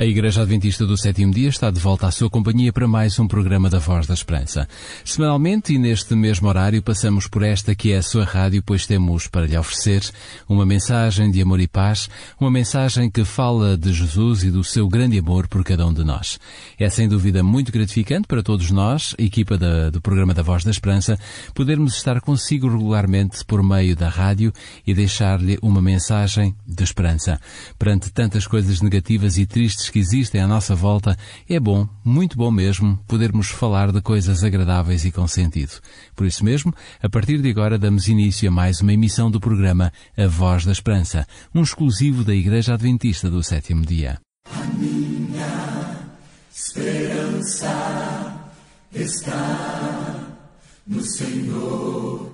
A Igreja Adventista do Sétimo Dia está de volta à sua companhia para mais um programa da Voz da Esperança. Semanalmente e neste mesmo horário passamos por esta que é a sua rádio, pois temos para lhe oferecer uma mensagem de amor e paz, uma mensagem que fala de Jesus e do seu grande amor por cada um de nós. É sem dúvida muito gratificante para todos nós, equipa da, do programa da Voz da Esperança, podermos estar consigo regularmente por meio da rádio e deixar-lhe uma mensagem de esperança. Perante tantas coisas negativas e tristes que existem à nossa volta, é bom, muito bom mesmo, podermos falar de coisas agradáveis e com sentido. Por isso mesmo, a partir de agora damos início a mais uma emissão do programa A Voz da Esperança, um exclusivo da Igreja Adventista do Sétimo Dia. A minha esperança está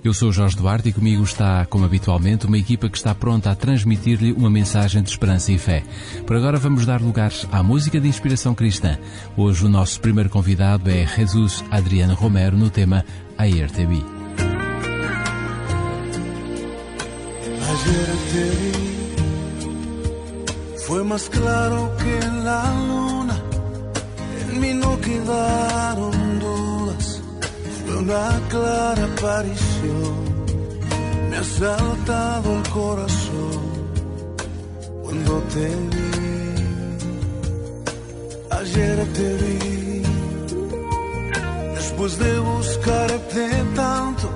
Eu sou Jorge Duarte e comigo está, como habitualmente, uma equipa que está pronta a transmitir-lhe uma mensagem de esperança e fé. Por agora vamos dar lugar à música de inspiração cristã. Hoje o nosso primeiro convidado é Jesus Adriano Romero no tema Ayer te vi. Ayer te vi, fue claro que la luna, en quedaron dudas, fue una clara aparición, me ha saltado el corazón cuando te vi, ayer te vi, después de buscarte tanto,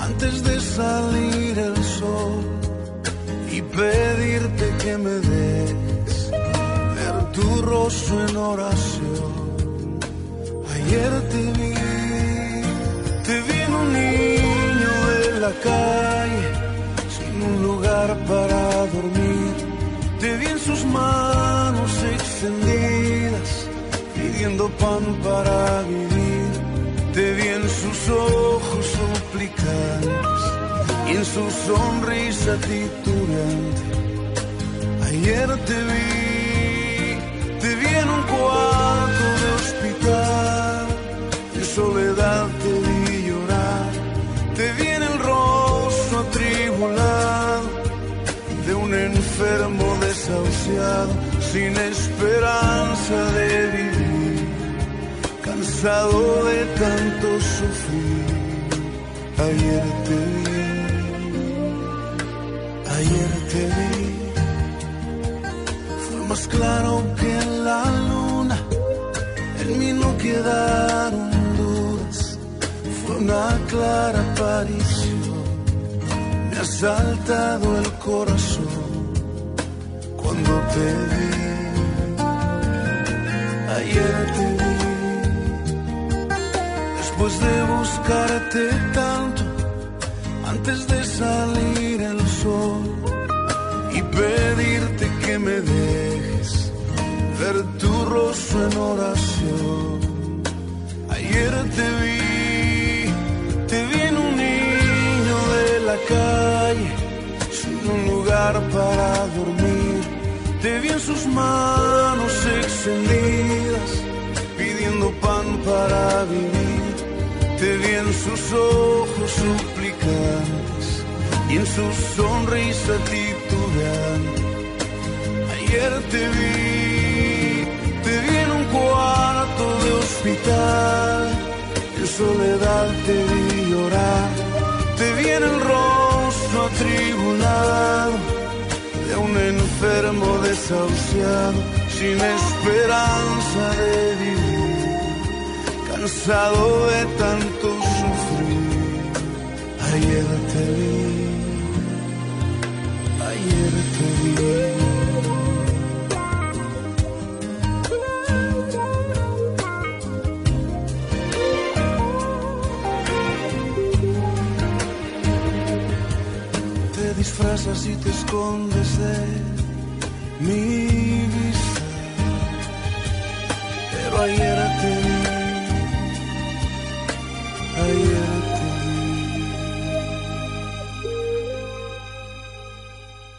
antes de salir el sol y pedirte que me des ver tu rostro en oración. Ayer te calle, sin un lugar para dormir. Te vi en sus manos extendidas, pidiendo pan para vivir. Te vi en sus ojos suplicantes y en su sonrisa titubeante. Ayer te vi, te vi en un cuarto atribulado de un enfermo desahuciado, sin esperanza de vivir, cansado de tanto sufrir. Ayer te vi, ayer te vi, fue más claro que la luna, en mí no quedaron dudas, fue una clara aparición, saltado el corazón cuando te vi, ayer te vi después de buscarte tanto, antes de salir el sol y pedirte que me dejes ver tu rostro en oración. Un lugar para dormir. Te vi en sus manos extendidas, pidiendo pan para vivir. Te vi en sus ojos suplicantes y en su sonrisa titubeante. Ayer te vi, te vi en un cuarto de hospital, en soledad te vi llorar. Te vi en el rostro atribulado de un enfermo desahuciado, sin esperanza de vivir cansado de tanto sufrir. Ayer te vi, ayer te vi. Te escondes de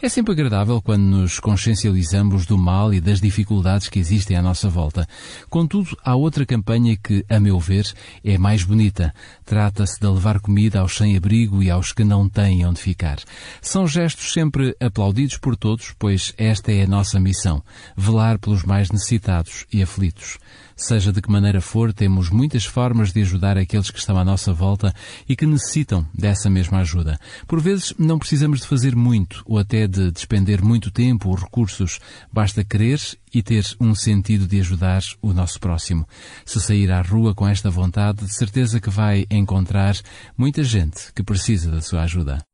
É sempre agradável quando nos consciencializamos do mal e das dificuldades que existem à nossa volta. Contudo, há outra campanha que, a meu ver, é mais bonita. Trata-se de levar comida aos sem-abrigo e aos que não têm onde ficar. São gestos sempre aplaudidos por todos, pois esta é a nossa missão: velar pelos mais necessitados e aflitos. Seja de que maneira for, temos muitas formas de ajudar aqueles que estão à nossa volta e que necessitam dessa mesma ajuda. Por vezes não precisamos de fazer muito ou até de despender muito tempo ou recursos. Basta querer e ter um sentido de ajudar o nosso próximo. Se sair à rua com esta vontade, de certeza que vai encontrar muita gente que precisa da sua ajuda.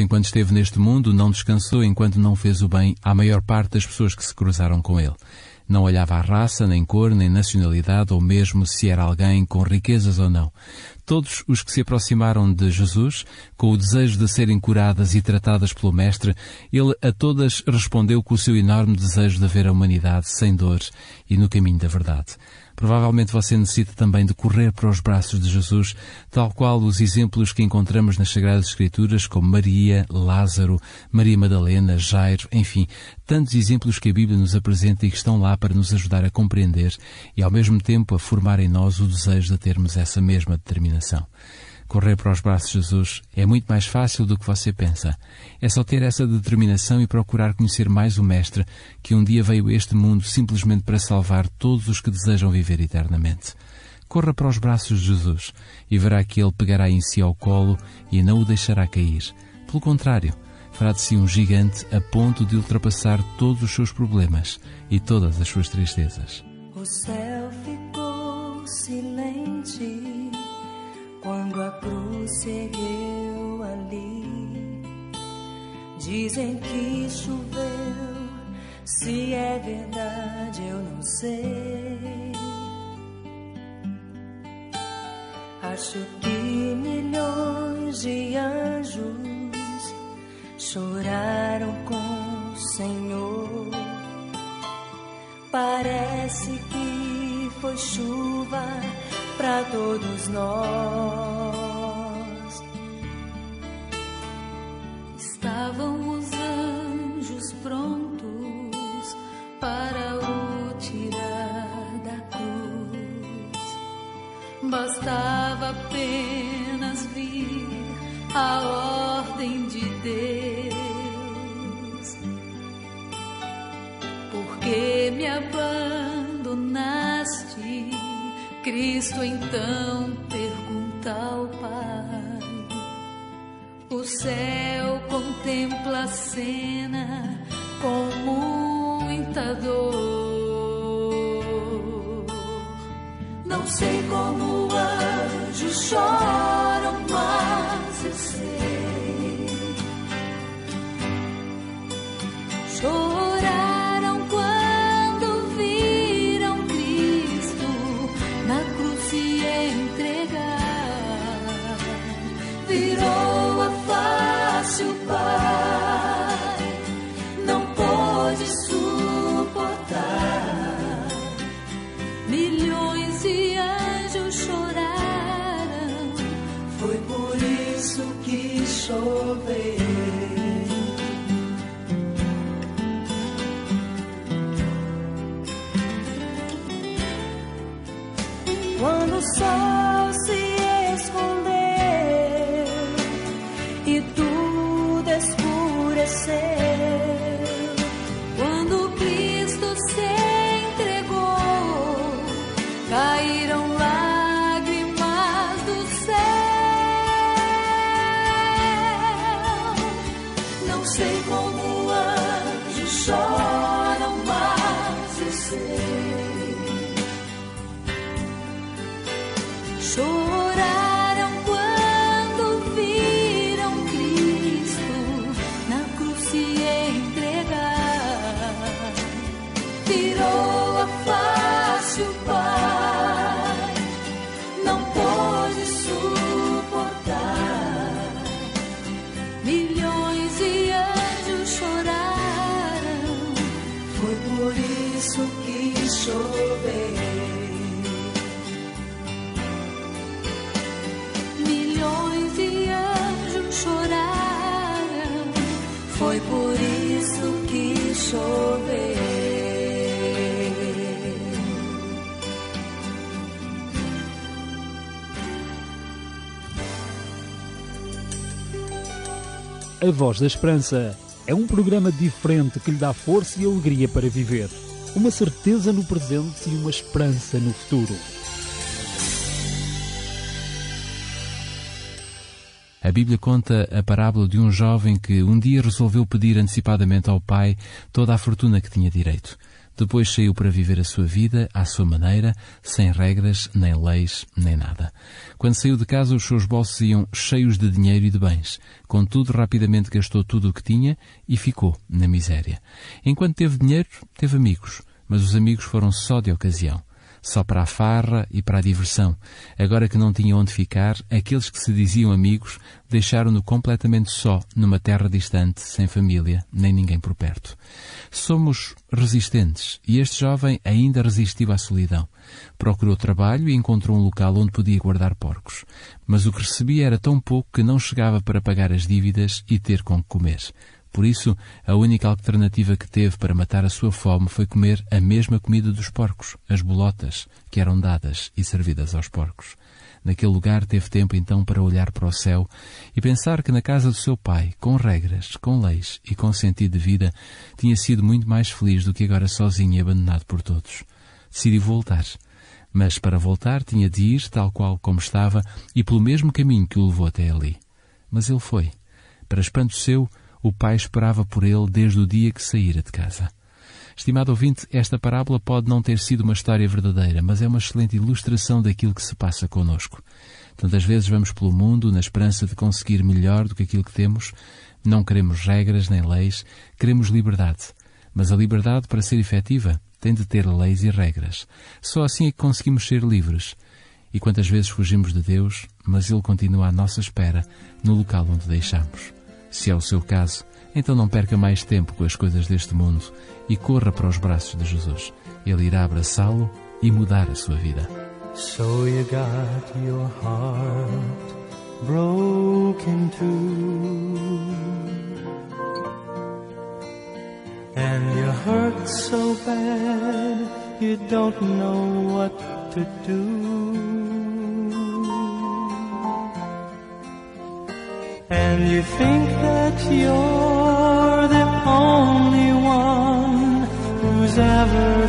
Enquanto esteve neste mundo, não descansou enquanto não fez o bem à maior parte das pessoas que se cruzaram com ele. Não olhava a raça, nem cor, nem nacionalidade, ou mesmo se era alguém com riquezas ou não. Todos os que se aproximaram de Jesus, com o desejo de serem curadas e tratadas pelo Mestre, ele a todas respondeu com o seu enorme desejo de ver a humanidade sem dor e no caminho da verdade. Provavelmente você necessita também de correr para os braços de Jesus, tal qual os exemplos que encontramos nas Sagradas Escrituras, como Maria, Lázaro, Maria Madalena, Jairo, enfim, tantos exemplos que a Bíblia nos apresenta e que estão lá para nos ajudar a compreender e, ao mesmo tempo, a formar em nós o desejo de termos essa mesma determinação. Correr para os braços de Jesus é muito mais fácil do que você pensa. É só ter essa determinação e procurar conhecer mais o Mestre, que um dia veio a este mundo simplesmente para salvar todos os que desejam viver eternamente. Corra para os braços de Jesus e verá que ele pegará em si ao colo e não o deixará cair. Pelo contrário, fará de si um gigante a ponto de ultrapassar todos os seus problemas e todas as suas tristezas. O céu ficou silente quando a cruz ergueu ali. Dizem que choveu, se é verdade eu não sei. Acho que milhões de anjos choraram com o Senhor. Parece que foi chuva para todos nós. Estavam os anjos prontos para o tirar da cruz. Bastava apenas vir a ordem de Deus. Porque me abandonaste, Cristo então pergunta ao Pai. O céu contempla a cena com muita dor. Não sei como o anjo choram, Quando o sol A Voz da Esperança é um programa diferente que lhe dá força e alegria para viver. Uma certeza no presente e uma esperança no futuro. A Bíblia conta a parábola de um jovem que um dia resolveu pedir antecipadamente ao pai toda a fortuna que tinha direito. Depois saiu para viver a sua vida à sua maneira, sem regras, nem leis, nem nada. Quando saiu de casa, os seus bolsos iam cheios de dinheiro e de bens. Contudo, rapidamente gastou tudo o que tinha e ficou na miséria. Enquanto teve dinheiro, teve amigos, mas os amigos foram só de ocasião só para a farra e para a diversão. Agora que não tinha onde ficar, aqueles que se diziam amigos deixaram-no completamente só, numa terra distante, sem família, nem ninguém por perto. Somos resistentes e este jovem ainda resistiu à solidão. Procurou trabalho e encontrou um local onde podia guardar porcos. Mas o que recebia era tão pouco que não chegava para pagar as dívidas e ter com que comer. Por isso, a única alternativa que teve para matar a sua fome foi comer a mesma comida dos porcos, as bolotas, que eram dadas e servidas aos porcos. Naquele lugar teve tempo então para olhar para o céu e pensar que na casa do seu pai, com regras, com leis e com sentido de vida, tinha sido muito mais feliz do que agora sozinho e abandonado por todos. Decidiu voltar. Mas para voltar tinha de ir tal qual como estava e pelo mesmo caminho que o levou até ali. Mas ele foi. Para espanto seu, o pai esperava por ele desde o dia que saíra de casa. Estimado ouvinte, esta parábola pode não ter sido uma história verdadeira, mas é uma excelente ilustração daquilo que se passa conosco. Tantas vezes vamos pelo mundo na esperança de conseguir melhor do que aquilo que temos. Não queremos regras nem leis, queremos liberdade. Mas a liberdade, para ser efetiva, tem de ter leis e regras. Só assim é que conseguimos ser livres. E quantas vezes fugimos de Deus, mas Ele continua à nossa espera no local onde deixamos. Se é o seu caso, então não perca mais tempo com as coisas deste mundo e corra para os braços de Jesus. Ele irá abraçá-lo e mudar a sua vida. So you got your heart broken too. And you hurt so bad you don't know what to do. And you think that you're the only one who's ever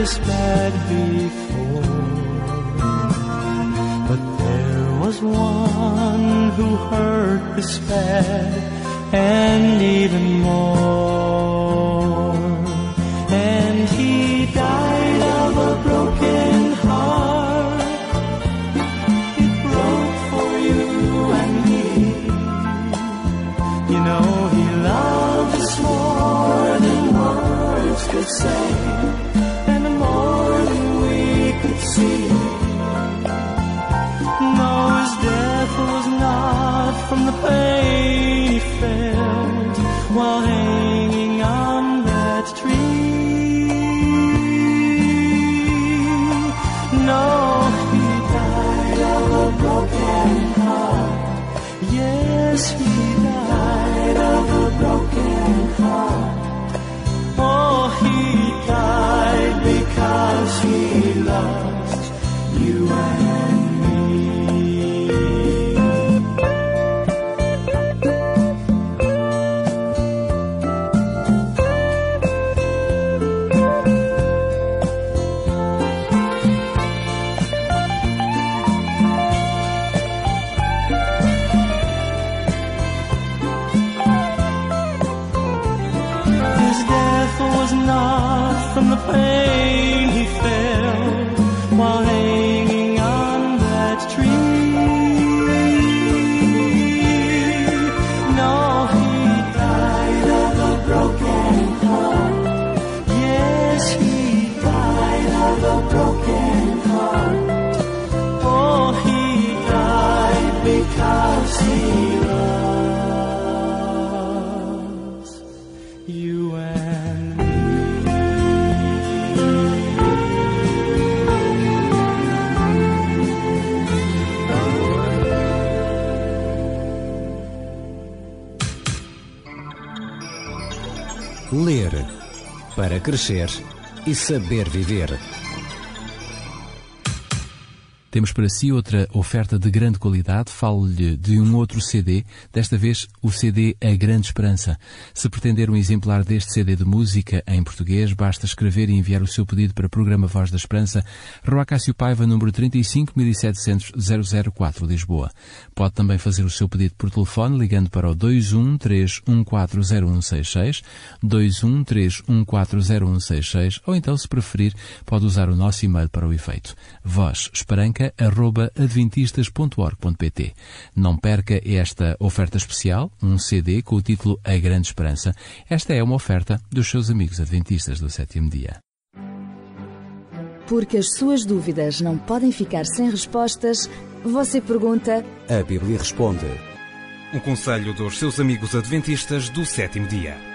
this bad before. But there was one who hurt this bad and even more. And he died of a broken heart. It broke for you and me. You know he loved us more than words could say, para crescer e saber viver. Temos para si outra oferta de grande qualidade. Falo-lhe de um outro CD, desta vez o CD A Grande Esperança. Se pretender um exemplar deste CD de música em português, basta escrever e enviar o seu pedido para o programa Voz da Esperança, Rua Cássio Paiva, número 35700 004, Lisboa. Pode também fazer o seu pedido por telefone ligando para o 213140166, 213140166, ou então, se preferir, pode usar o nosso e-mail para o efeito. Voz Esperanca adventistas.org.pt. Não perca esta oferta especial, um CD com o título A Grande Esperança. Esta é uma oferta dos seus amigos adventistas do sétimo dia. Porque as suas dúvidas não podem ficar sem respostas, você pergunta. A Bíblia responde. Um conselho dos seus amigos adventistas do sétimo dia.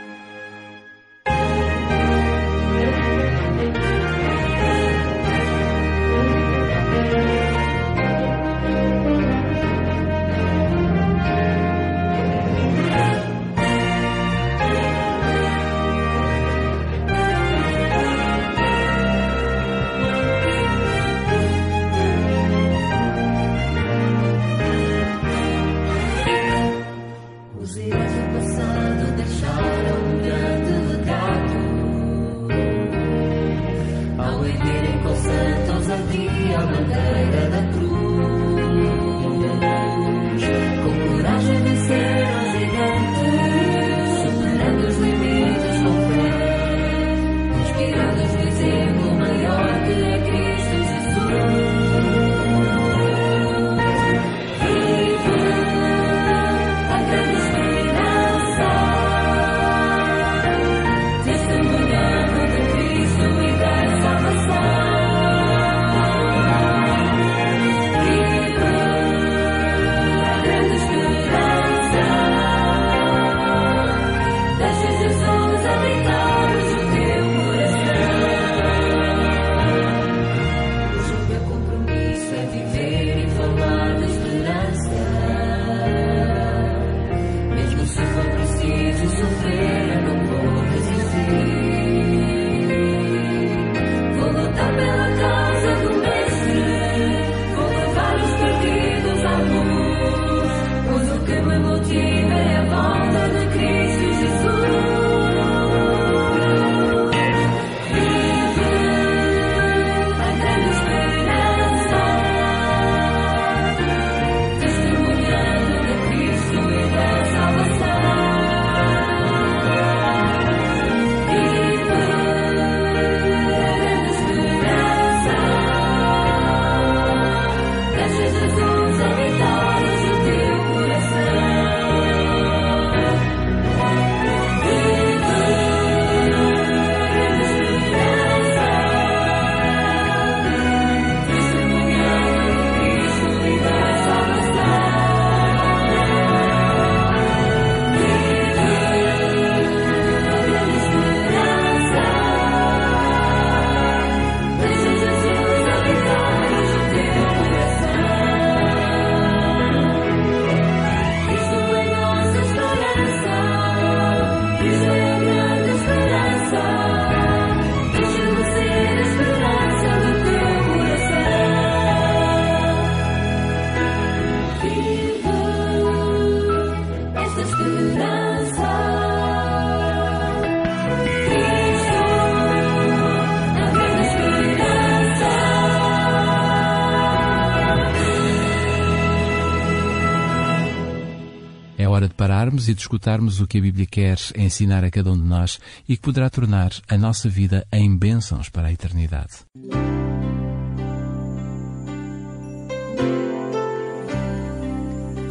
E de escutarmos o que a Bíblia quer ensinar a cada um de nós e que poderá tornar a nossa vida em bênçãos para a eternidade.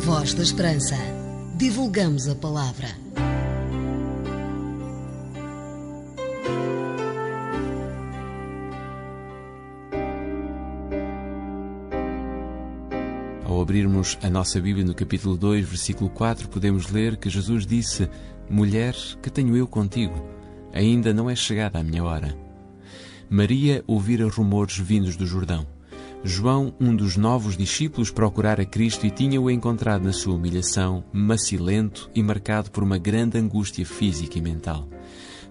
Voz da Esperança. Divulgamos a palavra. Abrirmos a nossa Bíblia no capítulo 2, versículo 4, podemos ler que Jesus disse: Mulher, que tenho eu contigo? Ainda não é chegada a minha hora. Maria ouvira rumores vindos do Jordão. João, um dos novos discípulos, procurara Cristo e tinha-o encontrado na sua humilhação, macilento e marcado por uma grande angústia física e mental.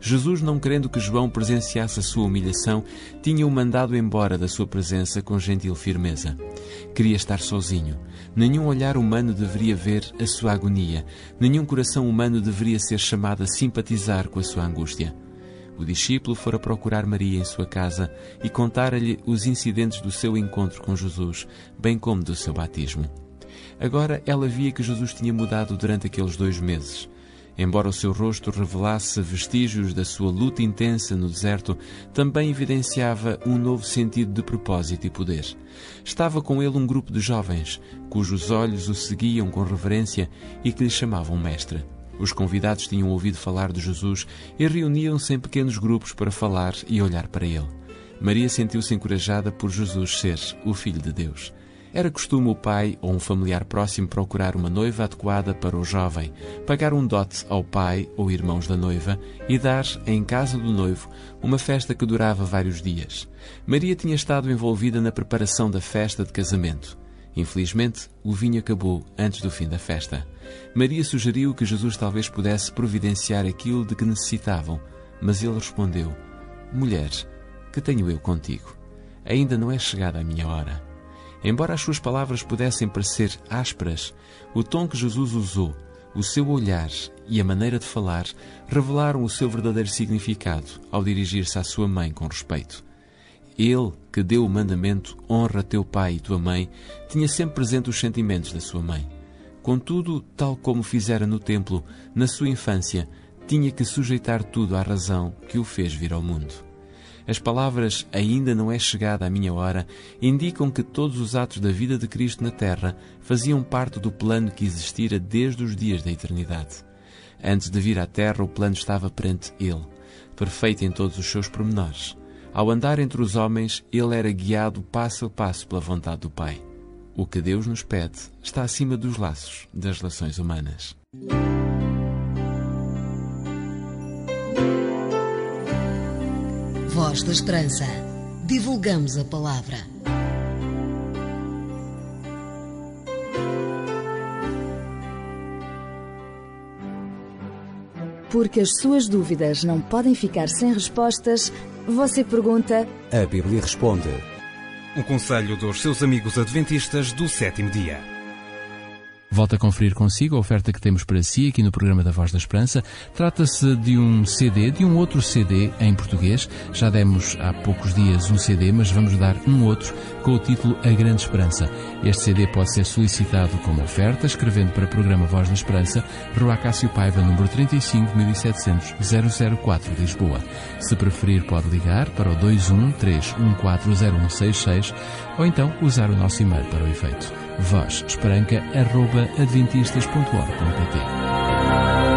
Jesus, não querendo que João presenciasse a sua humilhação, tinha-o mandado embora da sua presença com gentil firmeza. Queria estar sozinho. Nenhum olhar humano deveria ver a sua agonia. Nenhum coração humano deveria ser chamado a simpatizar com a sua angústia. O discípulo fora procurar Maria em sua casa e contar-lhe os incidentes do seu encontro com Jesus, bem como do seu batismo. Agora ela via que Jesus tinha mudado durante aqueles dois meses. Embora o seu rosto revelasse vestígios da sua luta intensa no deserto, também evidenciava um novo sentido de propósito e poder. Estava com ele um grupo de jovens, cujos olhos o seguiam com reverência e que lhe chamavam mestre. Os convidados tinham ouvido falar de Jesus e reuniam-se em pequenos grupos para falar e olhar para ele. Maria sentiu-se encorajada por Jesus ser o Filho de Deus. Era costume o pai ou um familiar próximo procurar uma noiva adequada para o jovem, pagar um dote ao pai ou irmãos da noiva e dar, em casa do noivo, uma festa que durava vários dias. Maria tinha estado envolvida na preparação da festa de casamento. Infelizmente, o vinho acabou antes do fim da festa. Maria sugeriu que Jesus talvez pudesse providenciar aquilo de que necessitavam, mas ele respondeu: Mulher, que tenho eu contigo? Ainda não é chegada a minha hora. Embora as suas palavras pudessem parecer ásperas, o tom que Jesus usou, o seu olhar e a maneira de falar revelaram o seu verdadeiro significado ao dirigir-se à sua mãe com respeito. Ele, que deu o mandamento honra teu pai e tua mãe, tinha sempre presente os sentimentos da sua mãe. Contudo, tal como fizera no templo, na sua infância, tinha que sujeitar tudo à razão que o fez vir ao mundo. As palavras ainda não é chegada a minha hora indicam que todos os atos da vida de Cristo na Terra faziam parte do plano que existira desde os dias da eternidade. Antes de vir à Terra, o plano estava perante Ele, perfeito em todos os seus pormenores. Ao andar entre os homens, ele era guiado passo a passo pela vontade do Pai. O que Deus nos pede está acima dos laços das relações humanas. Voz da Esperança. Divulgamos a palavra. Porque as suas dúvidas não podem ficar sem respostas, você pergunta. A Bíblia responde. Um conselho dos seus amigos adventistas do sétimo dia. Volto a conferir consigo a oferta que temos para si aqui no programa da Voz da Esperança. Trata-se de um CD, de um outro CD em português. Já demos há poucos dias um CD, mas vamos dar um outro com o título A Grande Esperança. Este CD pode ser solicitado como oferta, escrevendo para o programa Voz da Esperança, Rua Cássio Paiva, número 35 1700 004, Lisboa. Se preferir, pode ligar para o 213140166 ou então usar o nosso e-mail para o efeito vozesperanca.adventistas.org.pt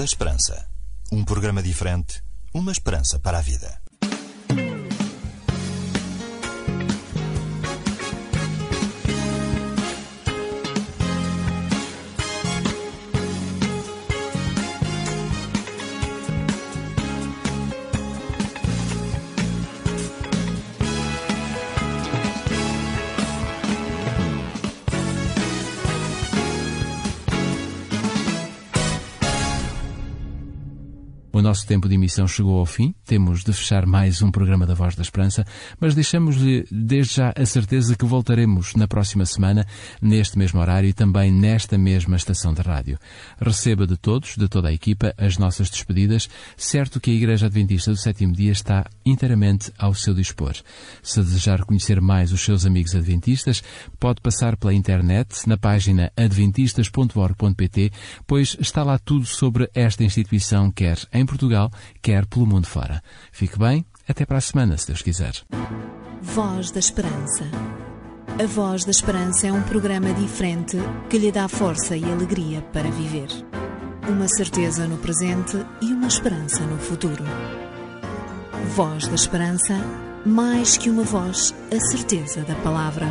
da Esperança. Um programa diferente, uma esperança para a vida. Tempo de emissão chegou ao fim. Temos de fechar mais um programa da Voz da Esperança, mas deixamos-lhe desde já a certeza que voltaremos na próxima semana, neste mesmo horário e também nesta mesma estação de rádio. Receba de todos, de toda a equipa, as nossas despedidas, certo que a Igreja Adventista do Sétimo Dia está inteiramente ao seu dispor. Se desejar conhecer mais os seus amigos adventistas, pode passar pela internet na página adventistas.org.pt, pois está lá tudo sobre esta instituição, quer em Portugal, quer pelo mundo fora. Fique bem, até para a semana, se Deus quiser. Voz da Esperança. A Voz da Esperança é um programa diferente que lhe dá força e alegria para viver. Uma certeza no presente e uma esperança no futuro. Voz da Esperança, mais que uma voz, a certeza da palavra.